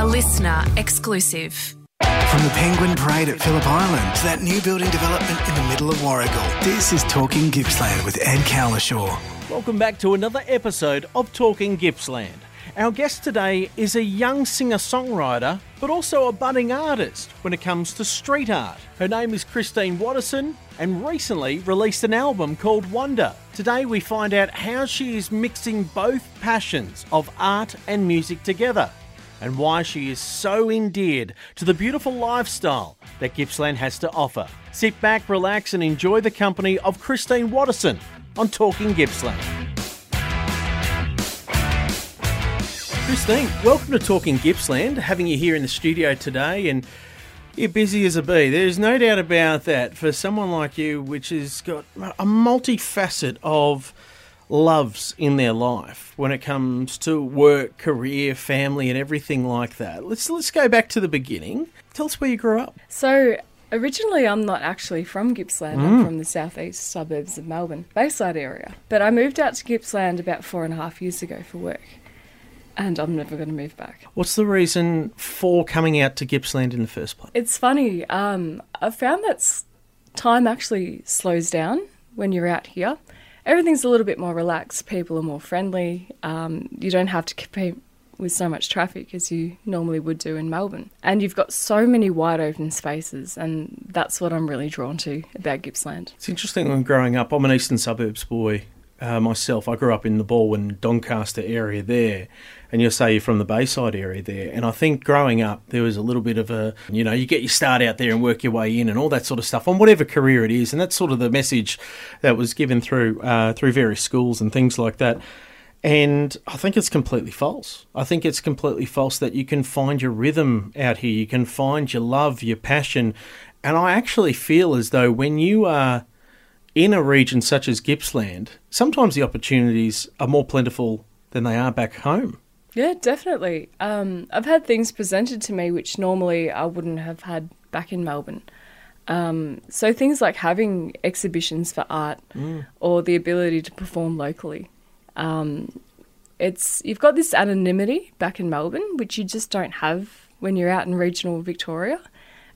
A listener exclusive. From the Penguin Parade at Phillip Island to that new building development in the middle of Warragul, this is Talking Gippsland with Ed Cowlishaw. Welcome back to another episode of Talking Gippsland. Our guest today is a young singer songwriter, but also a budding artist when it comes to street art. Her name is Christine Watterson and recently released an album called Wonder. Today we find out how she is mixing both passions of art and music together and why she is so endeared to the beautiful lifestyle that Gippsland has to offer. Sit back, relax, and enjoy the company of Christine Watterson on Talking Gippsland. Christine, welcome to Talking Gippsland. Having you here in the studio today, and you're busy as a bee. There's no doubt about that for someone like you, which has got a multifacet of loves in their life when it comes to work, career, family, and everything like that. Let's let's go back to the beginning. Tell us where you grew up. So originally, I'm not actually from Gippsland. I'm from the southeast suburbs of Melbourne, Bayside area. But I moved out to Gippsland about four and a half years ago for work, and I'm never going to move back. What's the reason for coming out to Gippsland in the first place? It's funny. Um, I've found that time actually slows down when you're out here. Everything's a little bit more relaxed. People are more friendly. Um, you don't have to compete with so much traffic as you normally would do in Melbourne. And you've got so many wide open spaces, and that's what I'm really drawn to about Gippsland. It's interesting when growing up, I'm an eastern suburbs boy uh, myself. I grew up in the Balwyn, Doncaster area there, and you'll say you're from the Bayside area there. And I think growing up, there was a little bit of a, you know, you get your start out there and work your way in and all that sort of stuff on whatever career it is. And that's sort of the message that was given through uh, through various schools and things like that. And I think it's completely false. I think it's completely false that you can find your rhythm out here. You can find your love, your passion. And I actually feel as though when you are in a region such as Gippsland, sometimes the opportunities are more plentiful than they are back home. Yeah, definitely. Um, I've had things presented to me which normally I wouldn't have had back in Melbourne. Um, so things like having exhibitions for art or the ability to perform locally. Um, it's you've got this anonymity back in Melbourne, which you just don't have when you're out in regional Victoria,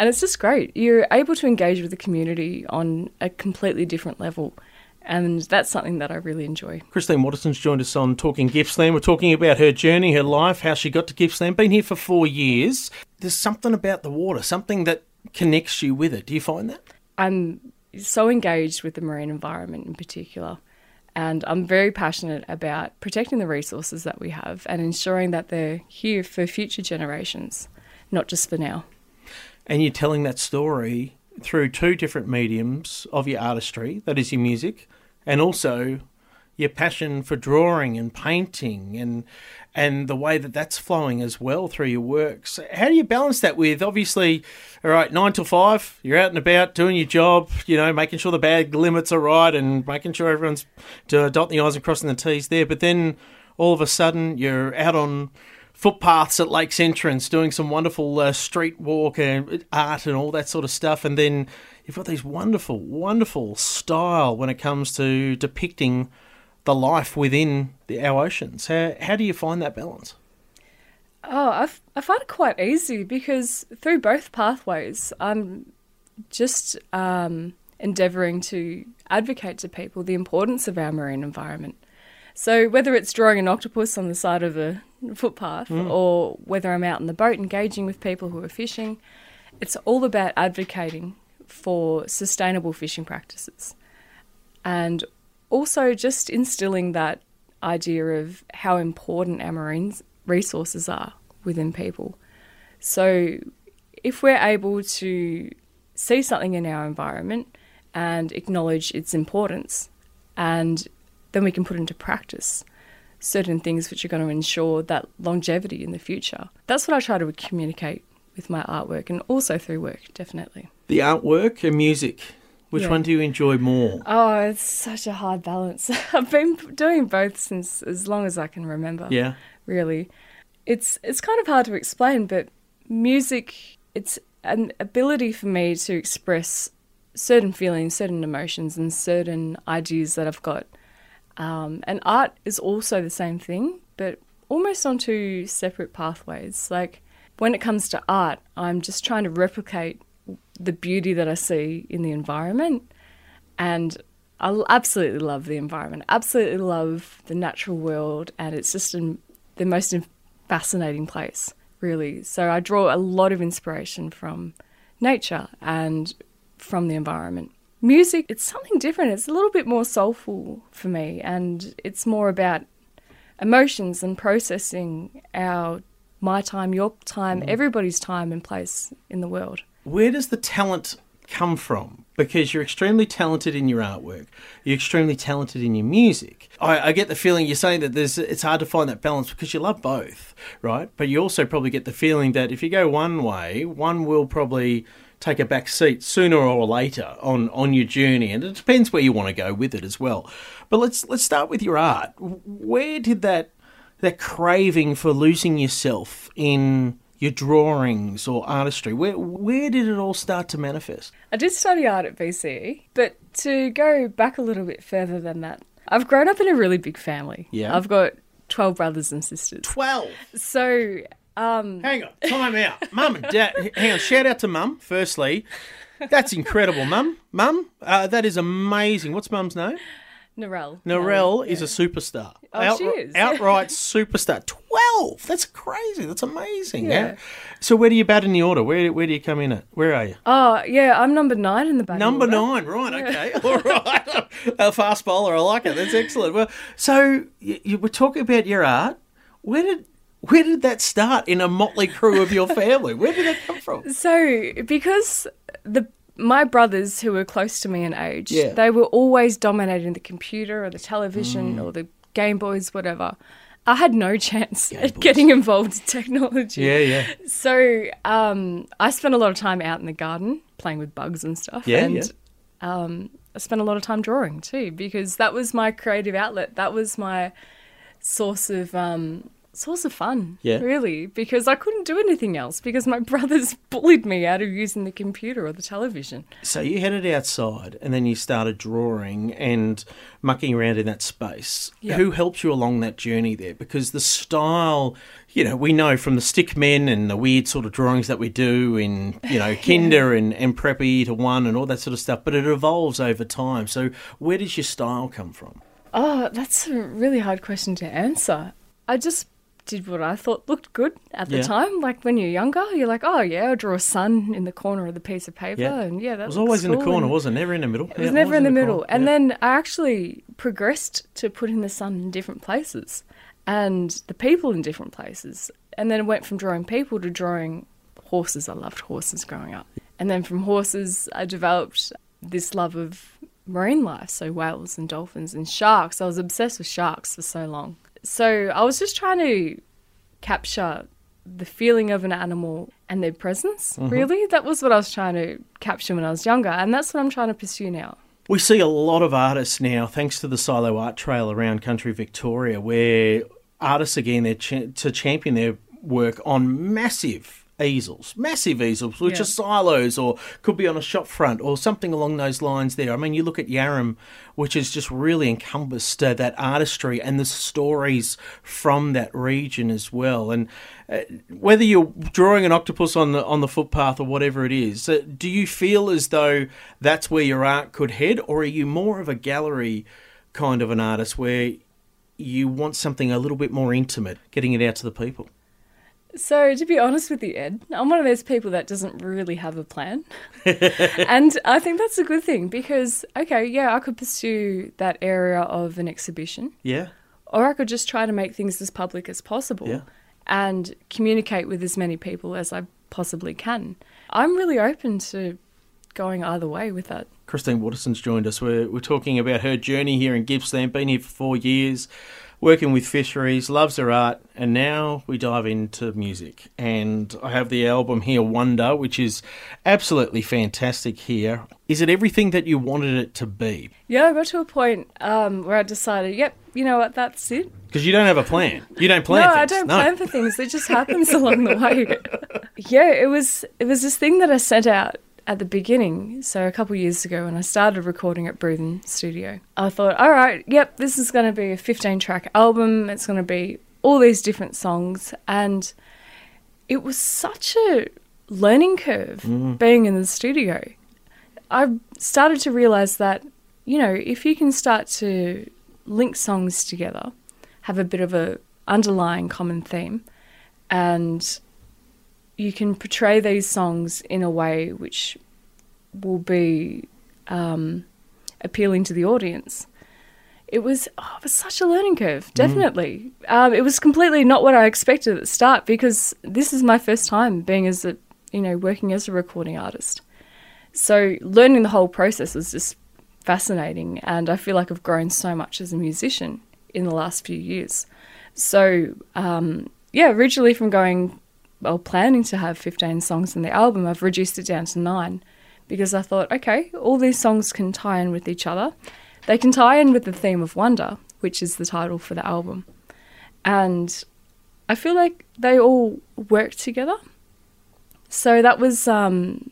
and it's just great. You're able to engage with the community on a completely different level, and that's something that I really enjoy. Christine Watterson's joined us on Talking Gippsland. We're talking about her journey, her life, how she got to Gippsland. Been here for four years. There's something about the water, something that connects you with it. Do you find that? I'm so engaged with the marine environment in particular. And I'm very passionate about protecting the resources that we have and ensuring that they're here for future generations, not just for now. And you're telling that story through two different mediums of your artistry that is your music, and also your passion for drawing and painting and and the way that that's flowing as well through your works. How do you balance that with obviously, all right, nine till five, you're out and about doing your job, you know, making sure the bag limits are right and making sure everyone's dotting the i's and crossing the t's there. But then all of a sudden you're out on footpaths at Lakes Entrance doing some wonderful uh, street walk and art and all that sort of stuff, and then you've got these wonderful, wonderful style when it comes to depicting the life within the, our oceans. How, how do you find that balance? Oh, I, find it quite easy because through both pathways, I'm just um, endeavouring to advocate to people the importance of our marine environment. So whether it's drawing an octopus on the side of a footpath mm. or whether I'm out in the boat engaging with people who are fishing, it's all about advocating for sustainable fishing practices. And also just instilling that idea of how important our marine resources are within people. So if we're able to see something in our environment and acknowledge its importance, and then we can put into practice certain things which are going to ensure that longevity in the future. That's what I try to communicate with my artwork and also through work, definitely. The artwork and music. Which Yeah. one do you enjoy more? Oh, it's such a hard balance. I've been doing both since as long as I can remember. Yeah. Really. It's it's kind of hard to explain, but music it's an ability for me to express certain feelings, certain emotions and certain ideas that I've got. Um, and art is also the same thing, but almost on two separate pathways. Like when it comes to art, I'm just trying to replicate the beauty that I see in the environment. And I absolutely love the environment, absolutely love the natural world, and it's just the most fascinating place, really. So I draw a lot of inspiration from nature and from the environment. Music, it's something different. It's a little bit more soulful for me, and it's more about emotions and processing our my time, your time, mm. everybody's time and place in the world. Where does the talent come from? Because you're extremely talented in your artwork, you're extremely talented in your music. I, I, get the feeling you're saying that there's it's hard to find that balance because you love both, right? But you also probably get the feeling that if you go one way, one will probably take a back seat sooner or later on, on your journey, and it depends where you want to go with it as well. But let's let's start with your art. Where did that that craving for losing yourself in your drawings or artistry? Where where did it all start to manifest? I did study art at VCE, but to go back a little bit further than that, I've grown up in a really big family. Yeah, I've got twelve brothers and sisters. Twelve. So. Um... Hang on, time out. Mum and Dad, hang on, shout out to Mum, firstly. That's incredible, Mum. Mum, uh, that is amazing. What's Mum's name? Narelle. Narelle is a superstar. Oh, Out, she is. outright superstar. Twelve. That's crazy. That's amazing. Yeah. yeah. So where do you bat in the order? Where where do you come in at? Where are you? Oh yeah, I'm number nine in the batting Number order. nine. Right. Okay. All right. a fast bowler. I like it. That's excellent. Well, so you, you were talking about your art. Where did where did that start in a motley crew of your family? Where did that come from? So, because the my brothers who were close to me in age, yeah. they were always dominating the computer or the television mm. or the Game Boys, whatever. I had no chance Game at Boys. getting involved in technology. Yeah, yeah. So um, I spent a lot of time out in the garden playing with bugs and stuff. Yeah, and yeah. Um, I spent a lot of time drawing too because that was my creative outlet. That was my source of um, source of fun, yeah. really, because I couldn't do anything else because my brothers bullied me out of using the computer or the television. So you headed outside and then you started drawing and mucking around in that space. Yep. Who helped you along that journey there? Because the style, you know, we know from the stick men and the weird sort of drawings that we do in, you know, kinder yeah. and, and preppy to one and all that sort of stuff, but it evolves over time. So where does your style come from? Oh, that's a really hard question to answer. I just did what I thought looked good at the Yeah. time. Like when you're younger, you're like, oh yeah, I'll draw a sun in the corner of the piece of paper, Yeah. and yeah, that It was always in the corner, and wasn't? Never in the middle. It was never in the middle. And then I actually progressed to putting the sun in different places, and the people in different places, and then went from drawing people to drawing horses. I loved horses growing up, and then from horses, I developed this love of marine life, so whales and dolphins and sharks. I was obsessed with sharks for so long. So I was just trying to capture the feeling of an animal and their presence, Mm-hmm. really. That was what I was trying to capture when I was younger, and that's what I'm trying to pursue now. We see a lot of artists now, thanks to the Silo Art Trail around country Victoria, where artists again they're ch- to champion their work on massive easels, massive easels, which Yeah. are silos or could be on a shop front or something along those lines. There, I mean, you look at Yarram, which has just really encompassed uh, that artistry and the stories from that region as well. And uh, whether you're drawing an octopus on the on the footpath or whatever it is, uh, do you feel as though that's where your art could head, or are you more of a gallery kind of an artist where you want something a little bit more intimate, getting it out to the people? So, to be honest with you, Ed, I'm one of those people that doesn't really have a plan. and I think that's a good thing because, okay, yeah, I could pursue that area of an exhibition, Yeah, or I could just try to make things as public as possible Yeah. and communicate with as many people as I possibly can. I'm really open to going either way with that. Christine Watterson's joined us. We're, we're talking about her journey here in Gippsland, been here for four years, working with fisheries, loves her art, and now we dive into music. And I have the album here, Wonder, which is absolutely fantastic here. Is it everything that you wanted it to be? Yeah, I got to a point um, where I decided, yep, you know what, that's it. Because you don't have a plan. You don't plan no, things. I don't plan for things. It just happens along the way. Yeah, it was it was this thing that I sent out at the beginning. So a couple of years ago when I started recording at Bruthen Studio, I thought, all right, yep, this is going to be a 15 track album. It's going to be all these different songs and it was such a learning curve mm. being in the studio. I started to realize that, you know, if you can start to link songs together, have a bit of a underlying common theme, and you can portray these songs in a way which will be um, appealing to the audience. It was oh, it was such a learning curve, definitely. Um, it was completely not what I expected at the start because this is my first time being as a you know working as a recording artist. So learning the whole process was just fascinating, and I feel like I've grown so much as a musician in the last few years. So um, yeah, originally from going well, planning to have 15 songs in the album, I've reduced it down to nine because I thought, okay, all these songs can tie in with each other. They can tie in with the theme of wonder, which is the title for the album. And I feel like they all work together. So that was um,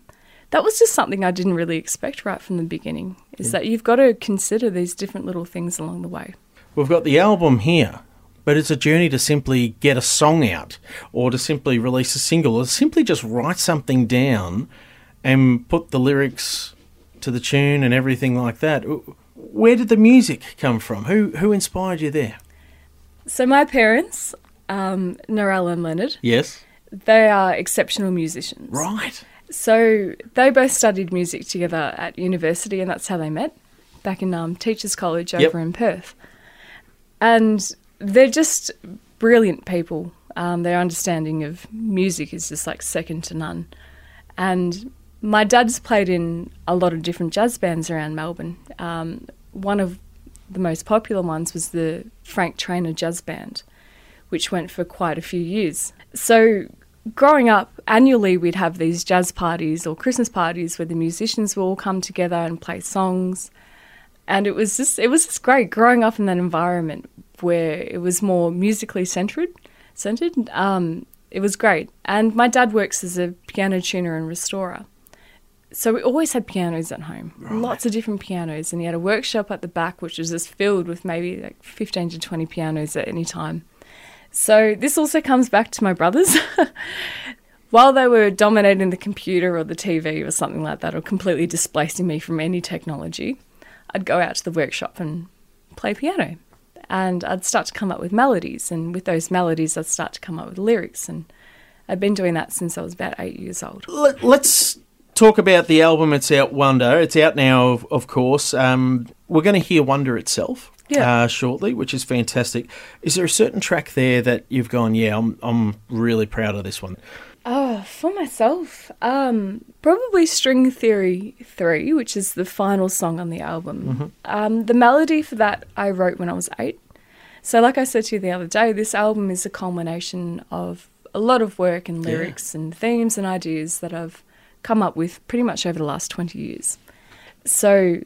that was just something I didn't really expect right from the beginning. Is that you've got to consider these different little things along the way. We've got the album here, but it's a journey to simply get a song out or to simply release a single or simply just write something down and put the lyrics to the tune and everything like that. Where did the music come from? Who who inspired you there? So my parents, um, Narelle and Leonard, Yes. they are exceptional musicians. Right. So they both studied music together at university, and that's how they met back in um, Teachers College over Yep. in Perth. And they're just brilliant people. Um, their understanding of music is just like second to none. And my dad's played in a lot of different jazz bands around Melbourne. Um, one of the most popular ones was the Frank Traynor Jazz Band, which went for quite a few years. So, growing up, annually we'd have these jazz parties or Christmas parties where the musicians would all come together and play songs. And it was just it was just great growing up in that environment where it was more musically centered. Centered. Um, it was great. And my dad works as a piano tuner and restorer. So we always had pianos at home, lots of different pianos, and he had a workshop at the back which was just filled with maybe like 15 to 20 pianos at any time. So this also comes back to my brothers. While they were dominating the computer or the TV or something like that, or completely displacing me from any technology, I'd go out to the workshop and play piano. And I'd start to come up with melodies, and with those melodies, I'd start to come up with lyrics. And I've been doing that since I was about eight years old. Let, let's talk about the album. It's out, Wonder. It's out now, of, of course. Um, we're going to hear Wonder itself. Yeah. Uh, shortly, which is fantastic. Is there a certain track there that you've gone, yeah, I'm, I'm really proud of this one? Oh, for myself, um, probably String Theory 3, which is the final song on the album. Um, the melody for that I wrote when I was eight. So, like I said to you the other day, this album is a culmination of a lot of work and lyrics and themes and ideas that I've come up with pretty much over the last 20 years. So,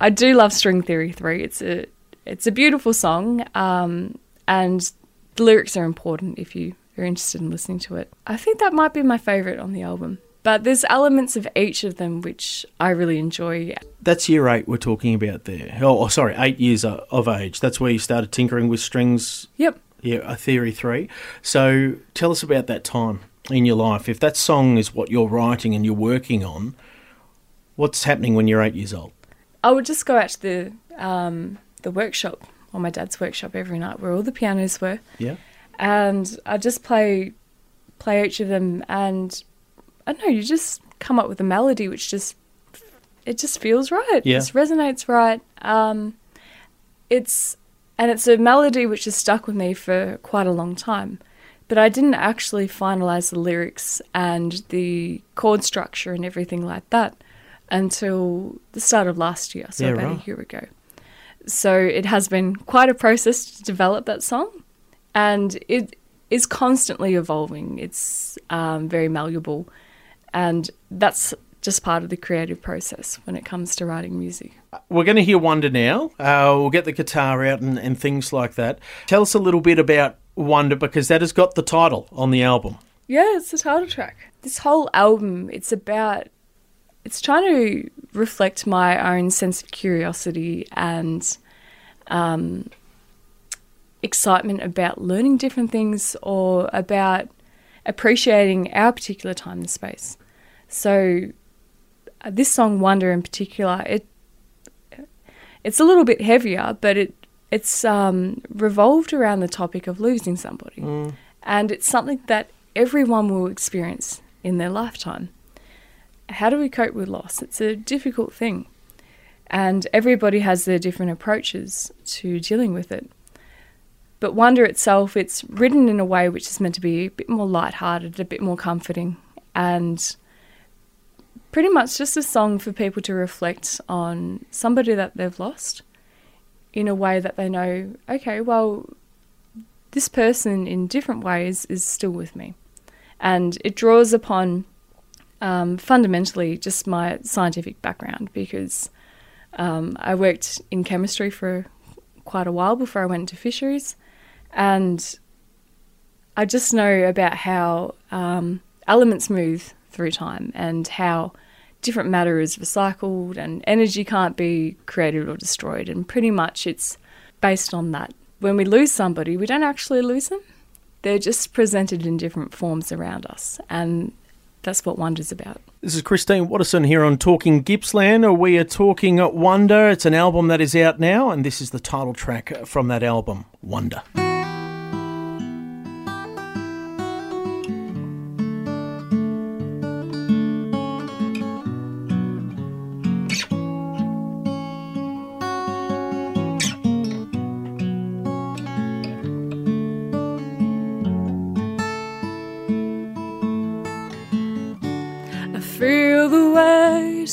I do love String Theory 3. It's a it's a beautiful song, um, and the lyrics are important if you are interested in listening to it. I think that might be my favourite on the album. But there's elements of each of them which I really enjoy. That's year eight we're talking about there. Oh, oh, sorry, eight years of age. That's where you started tinkering with strings. Yep. Yeah, a theory three. So tell us about that time in your life. If that song is what you're writing and you're working on, what's happening when you're eight years old? I would just go out to the um, the workshop or my dad's workshop every night where all the pianos were, Yeah. And I just play play each of them, and I don't know, you just come up with a melody which just it just feels right. Yeah. It just resonates right. Um, it's and it's a melody which has stuck with me for quite a long time. But I didn't actually finalize the lyrics and the chord structure and everything like that until the start of last year, so Yeah, about right. a year ago. So it has been quite a process to develop that song, and it is constantly evolving. It's um, very malleable, and that's just part of the creative process when it comes to writing music. We're going to hear Wonder now. Uh, we'll get the guitar out and, and things like that. Tell us a little bit about Wonder because that has got the title on the album. Yeah, it's the title track. This whole album, it's about, it's trying to reflect my own sense of curiosity and um, excitement about learning different things or about appreciating our particular time and space. So, uh, this song "Wonder" in particular, it it's a little bit heavier, but it it's um, revolved around the topic of losing somebody, Mm. and it's something that everyone will experience in their lifetime. How do we cope with loss? It's a difficult thing, and everybody has their different approaches to dealing with it. But Wonder itself, it's written in a way which is meant to be a bit more light-hearted, a bit more comforting, and pretty much just a song for people to reflect on somebody that they've lost in a way that they know, okay, well, this person in different ways is still with me. And it draws upon um, fundamentally just my scientific background because um, I worked in chemistry for quite a while before I went into fisheries. And I just know about how um, elements move through time and how different matter is recycled and energy can't be created or destroyed. And pretty much it's based on that. When we lose somebody, we don't actually lose them, they're just presented in different forms around us. And that's what Wonder's about. This is Christine Watterson here on Talking Gippsland. We are talking Wonder. It's an album that is out now, and this is the title track from that album, Wonder.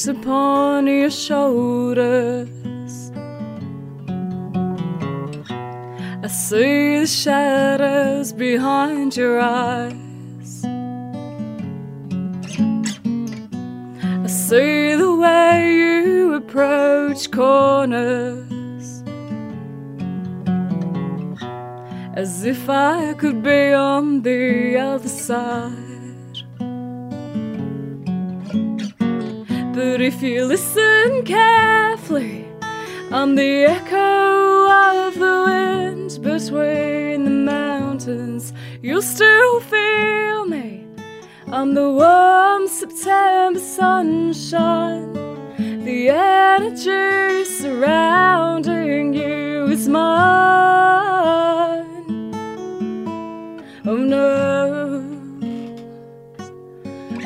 Upon your shoulders. I see the shadows behind your eyes. I see the way you approach corners. As if I could be on the other side. But if you listen carefully, I'm the echo of the wind between the mountains. You'll still feel me. I'm the warm September sunshine. The energy surrounding you is mine. Oh no,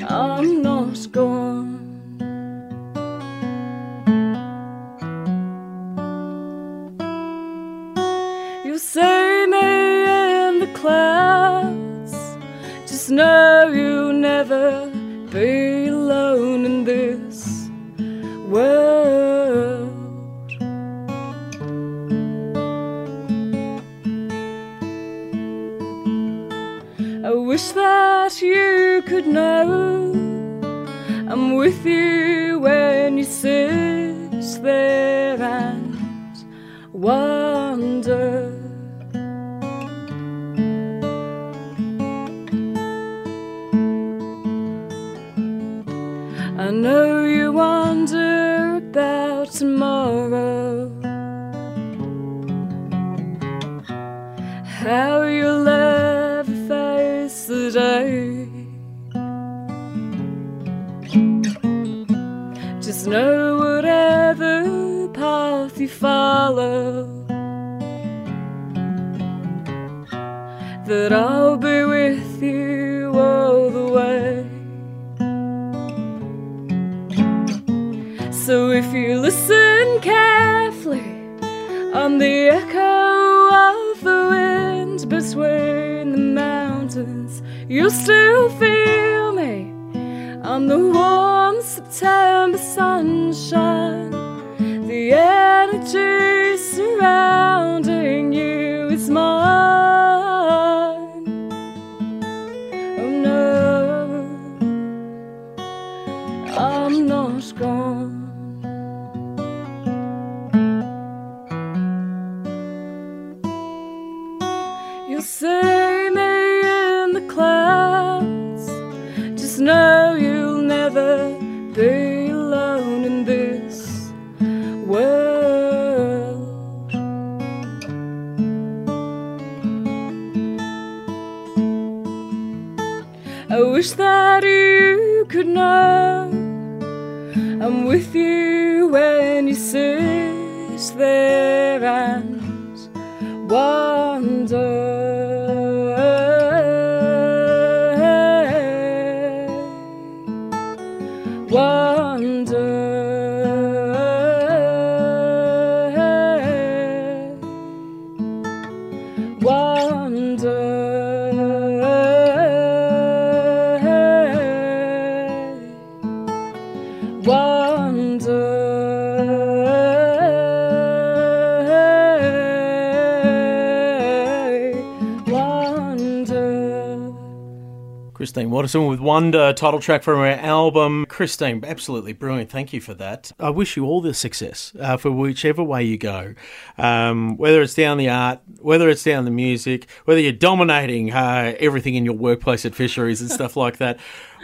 I'm not gone. You'll see me in the clouds. Just know you'll never be alone in this world. I wish that you could know I'm with you when you sit there tomorrow. How you'll ever face the day. Just know whatever path you follow, that I'll I'm the echo of the wind between the mountains. You'll still feel me. I'm the warm September sunshine. The energy I'm with you when you sit there and wonder. Christine Watterson with Wonder, title track from her album. Christine, absolutely brilliant. Thank you for that. I wish you all the success uh, for whichever way you go. Um, whether it's down the art, whether it's down the music, whether you're dominating uh, everything in your workplace at Fisheries and stuff like that.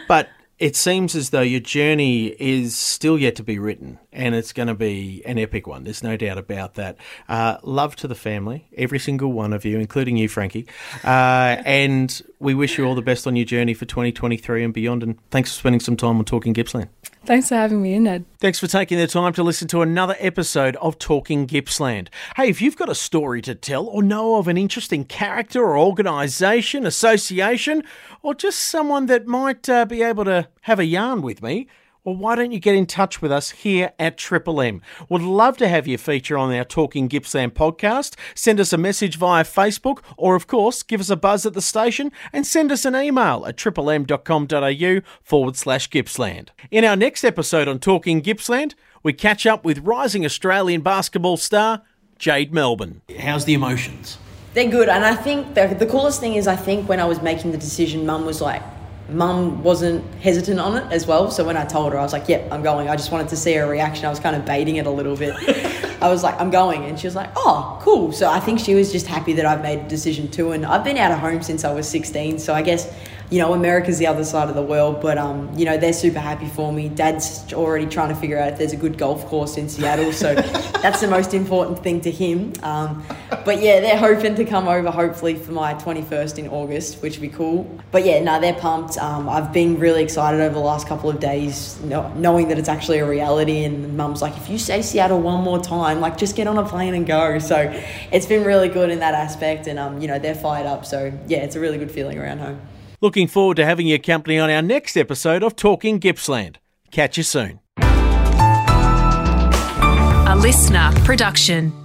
But it seems as though your journey is still yet to be written, and it's going to be an epic one. There's no doubt about that. Uh, love to the family, every single one of you, including you, Frankie. Uh, and we wish you all the best on your journey for 2023 and beyond. And thanks for spending some time on Talking Gippsland. Thanks for having me in, Ed. Thanks for taking the time to listen to another episode of Talking Gippsland. Hey, if you've got a story to tell or know of an interesting character or organisation, association, or just someone that might uh, be able to have a yarn with me, well, why don't you get in touch with us here at Triple M? Would love to have you feature on our Talking Gippsland podcast. Send us a message via Facebook, or of course, give us a buzz at the station and send us an email at triplem.com.au forward slash Gippsland. In our next episode on Talking Gippsland, we catch up with rising Australian basketball star Jade Melbourne. How's the emotions? They're good, and I think the, the coolest thing is I think when I was making the decision, Mum was like, Mum wasn't hesitant on it as well. So when I told her, I was like, "Yep, I'm going." I just wanted to see her reaction. I was kind of baiting it a little bit. I was like, "I'm going," and she was like, "Oh, cool." So I think she was just happy that I've made a decision too. And I've been out of home since I was 16, so I guess you know America's the other side of the world. But um, you know they're super happy for me. Dad's already trying to figure out if there's a good golf course in Seattle, so that's the most important thing to him. Um, but yeah, they're hoping to come over hopefully for my 21st in August, which would be cool. But yeah, no, they're pumped. Um, I've been really excited over the last couple of days, knowing that it's actually a reality. And Mum's like, if you say Seattle one more time, like just get on a plane and go. So it's been really good in that aspect, and um, you know they're fired up. So yeah, it's a really good feeling around home. Looking forward to having your company on our next episode of Talking Gippsland. Catch you soon. A listener production.